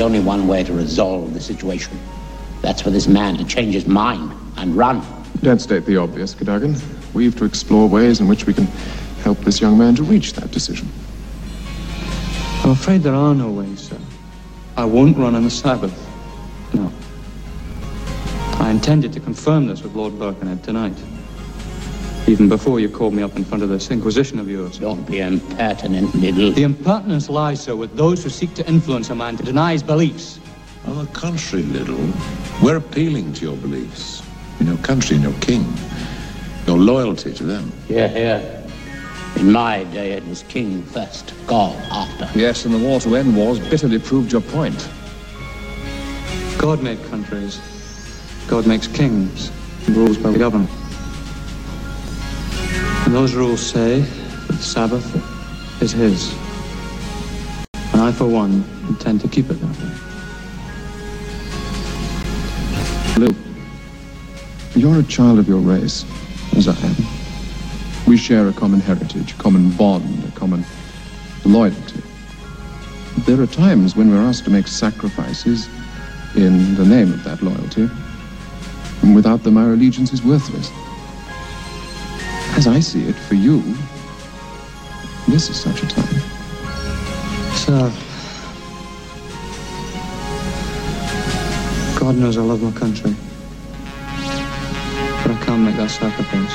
only one way to resolve the situation. That's for this man to change his mind and run. Don't state the obvious, Cadogan. We've to explore ways in which we can help this young man to reach that decision. I'm afraid there are no ways, sir. I won't run on the Sabbath. No. I intended to confirm this with Lord Birkenhead tonight. Even before you called me up in front of this inquisition of yours. Don't be impertinent, Liddle. The impertinence lies, sir, with those who seek to influence a man to deny his beliefs. On the contrary, Liddle, we're appealing to your beliefs in your country and your king, your loyalty to them. Here, here. In my day, it was king first, God after. Yes, and the war to end wars bitterly proved your point. God made countries. God makes kings and rules by the government. Those rules say that the Sabbath is his. And I, for one, intend to keep it that way. Luke, you're a child of your race, as I am. We share a common heritage, a common bond, a common loyalty. There are times when we're asked to make sacrifices in the name of that loyalty. And without them, our allegiance is worthless. As I see it, for you, this is such a time. Sir, God knows I love my country. But I can't make that sacrifice.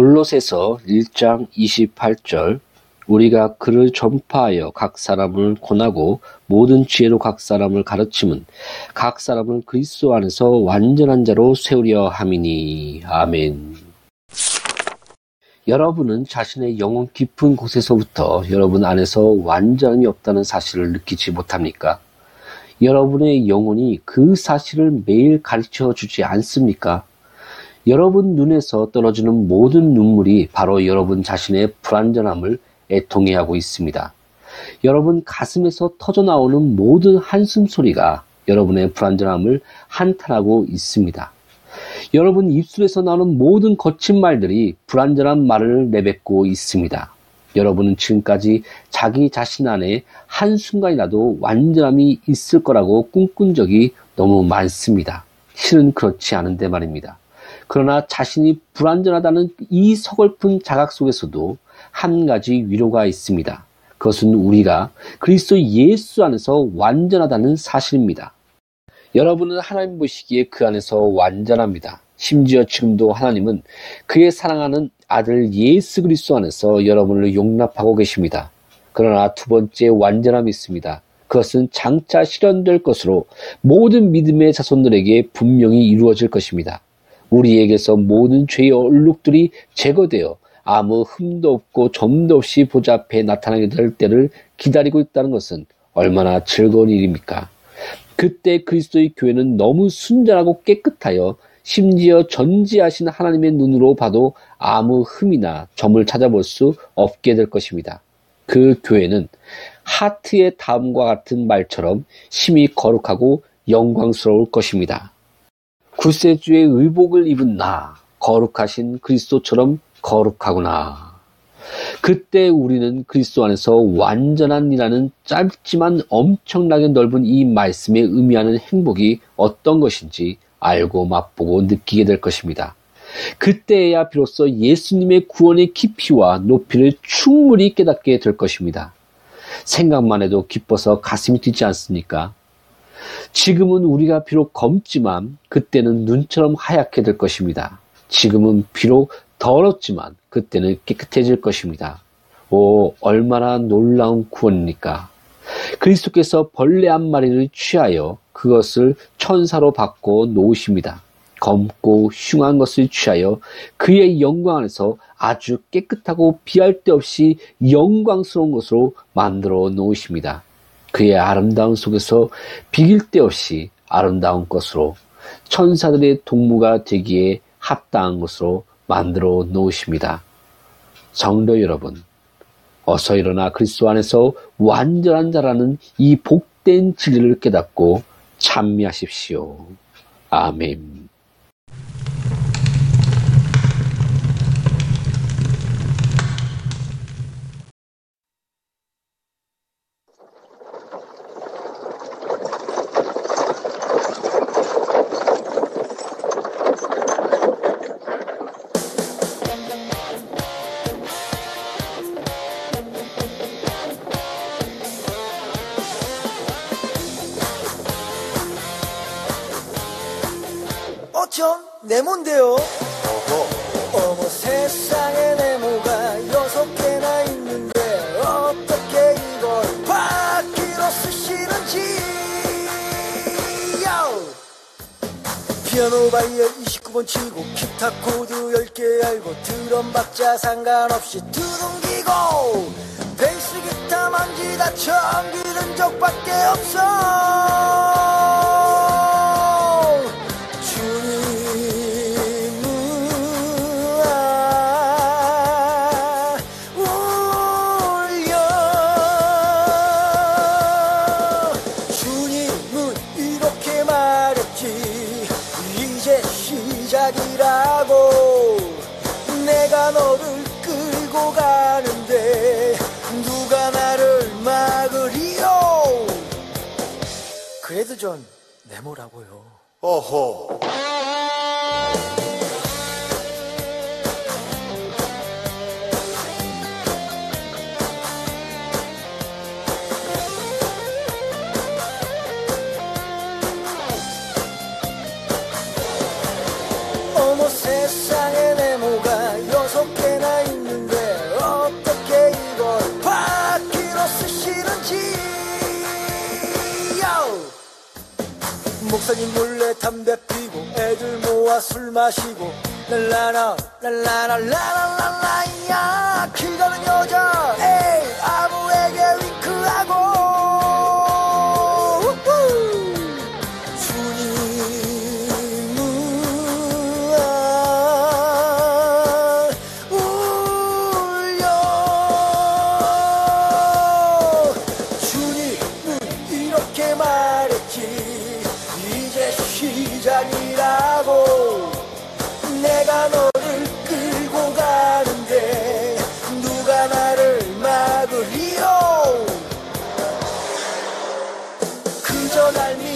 골로새서 1장 28절 우리가 그를 전파하여 각 사람을 권하고 모든 지혜로 각 사람을 가르침은 각 사람을 그리스도 안에서 완전한 자로 세우려 함이니 아멘. 여러분은 자신의 영혼 깊은 곳에서부터 여러분 안에서 완전함이 없다는 사실을 느끼지 못합니까? 여러분의 영혼이 그 사실을 매일 가르쳐 주지 않습니까? 여러분 눈에서 떨어지는 모든 눈물이 바로 여러분 자신의 불완전함을 애통해 하고 있습니다. 여러분 가슴에서 터져 나오는 모든 한숨 소리가 여러분의 불완전함을 한탄하고 있습니다. 여러분 입술에서 나오는 모든 거친 말들이 불완전한 말을 내뱉고 있습니다. 여러분은 지금까지 자기 자신 안에 한순간이라도 완전함이 있을 거라고 꿈꾼 적이 너무 많습니다. 실은 그렇지 않은데 말입니다. 그러나 자신이 불완전하다는 이 서글픈 자각 속에서도 한 가지 위로가 있습니다. 그것은 우리가 그리스도 예수 안에서 완전하다는 사실입니다. 여러분은 하나님 보시기에 그 안에서 완전합니다. 심지어 지금도 하나님은 그의 사랑하는 아들 예수 그리스도 안에서 여러분을 용납하고 계십니다. 그러나 두 번째 완전함이 있습니다. 그것은 장차 실현될 것으로 모든 믿음의 자손들에게 분명히 이루어질 것입니다. 우리에게서 모든 죄의 얼룩들이 제거되어 아무 흠도 없고 점도 없이 보좌 앞에 나타나게 될 때를 기다리고 있다는 것은 얼마나 즐거운 일입니까? 그때 그리스도의 교회는 너무 순전하고 깨끗하여 심지어 전지하신 하나님의 눈으로 봐도 아무 흠이나 점을 찾아볼 수 없게 될 것입니다. 그 교회는 하트의 다음과 같은 말처럼 심히 거룩하고 영광스러울 것입니다. 구세주의 의복을 입은 나, 거룩하신 그리스도처럼 거룩하구나. 그때 우리는 그리스도 안에서 완전한 이라는 짧지만 엄청나게 넓은 이 말씀에 의미하는 행복이 어떤 것인지 알고 맛보고 느끼게 될 것입니다. 그때야 비로소 예수님의 구원의 깊이와 높이를 충분히 깨닫게 될 것입니다. 생각만 해도 기뻐서 가슴이 뛰지 않습니까? 지금은 우리가 비록 검지만 그때는 눈처럼 하얗게 될 것입니다. 지금은 비록 더럽지만 그때는 깨끗해질 것입니다. 오, 얼마나 놀라운 구원입니까? 그리스도께서 벌레 한 마리를 취하여 그것을 천사로 바꿔 놓으십니다. 검고 흉한 것을 취하여 그의 영광 안에서 아주 깨끗하고 비할 데 없이 영광스러운 것으로 만들어 놓으십니다. 그의 아름다운 속에서 비길 데 없이 아름다운 것으로 천사들의 동무가 되기에 합당한 것으로 만들어 놓으십니다. 성도 여러분, 어서 일어나 그리스도 안에서 완전한 자라는 이 복된 진리를 깨닫고 찬미하십시오. 아멘. 어쩜 내 뭔데요? 어머 세상에 네모가 여섯 개나 있는데 어떻게 이걸 바퀴로 쓰시는지 야우! 피아노 바이에 29번 치고 기타 코드 10개 알고 드럼 박자 상관없이 두둥기고 베이스 기타 만지다 처음 들은 적밖에 없어 그래도 전 네모라고요. 어허 목사님 몰래 담배 피고 애들 모아 술 마시고 랄라라 랄라라 라라라라야 날 믿.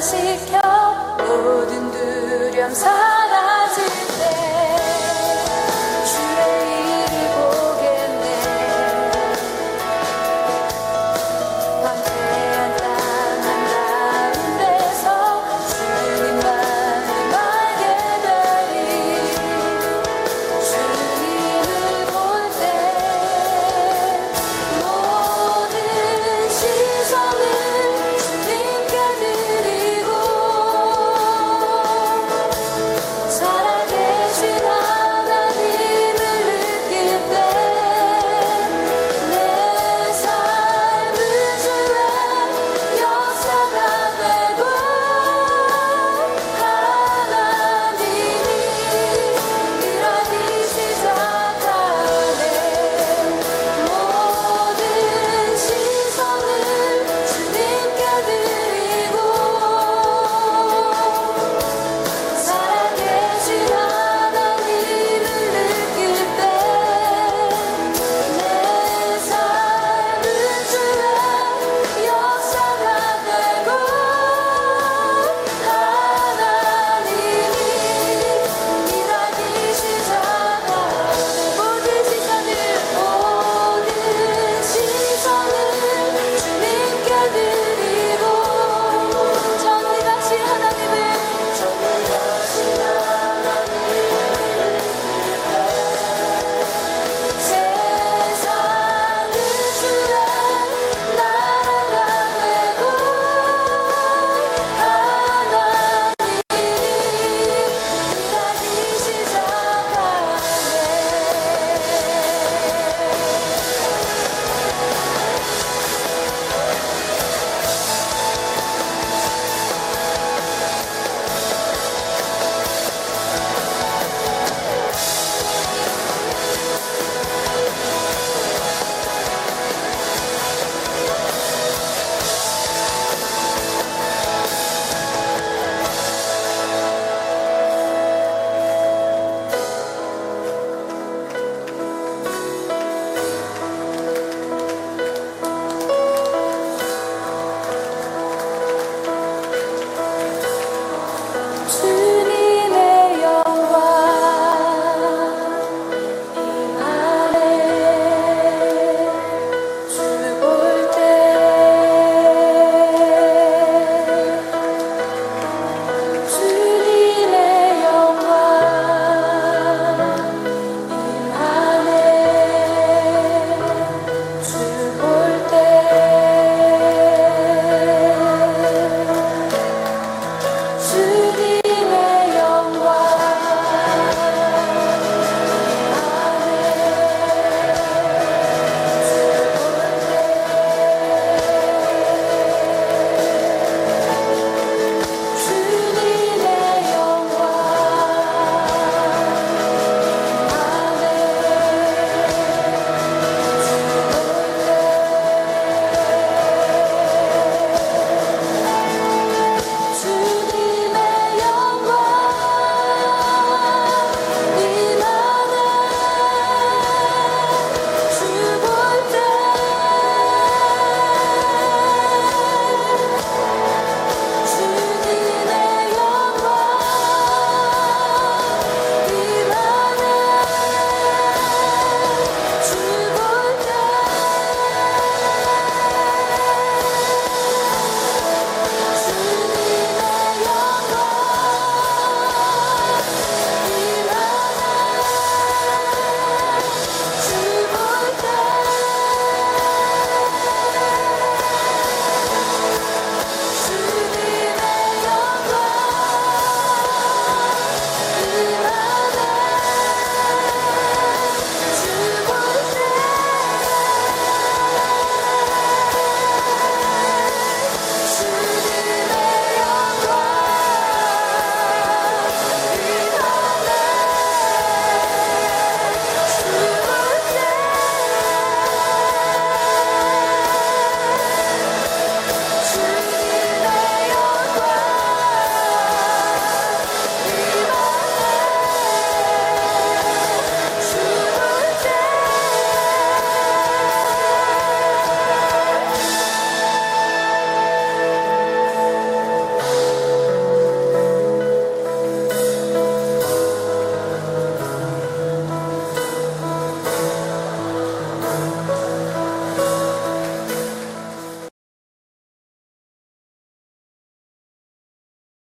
변화시켜 모든 두려움 사라지게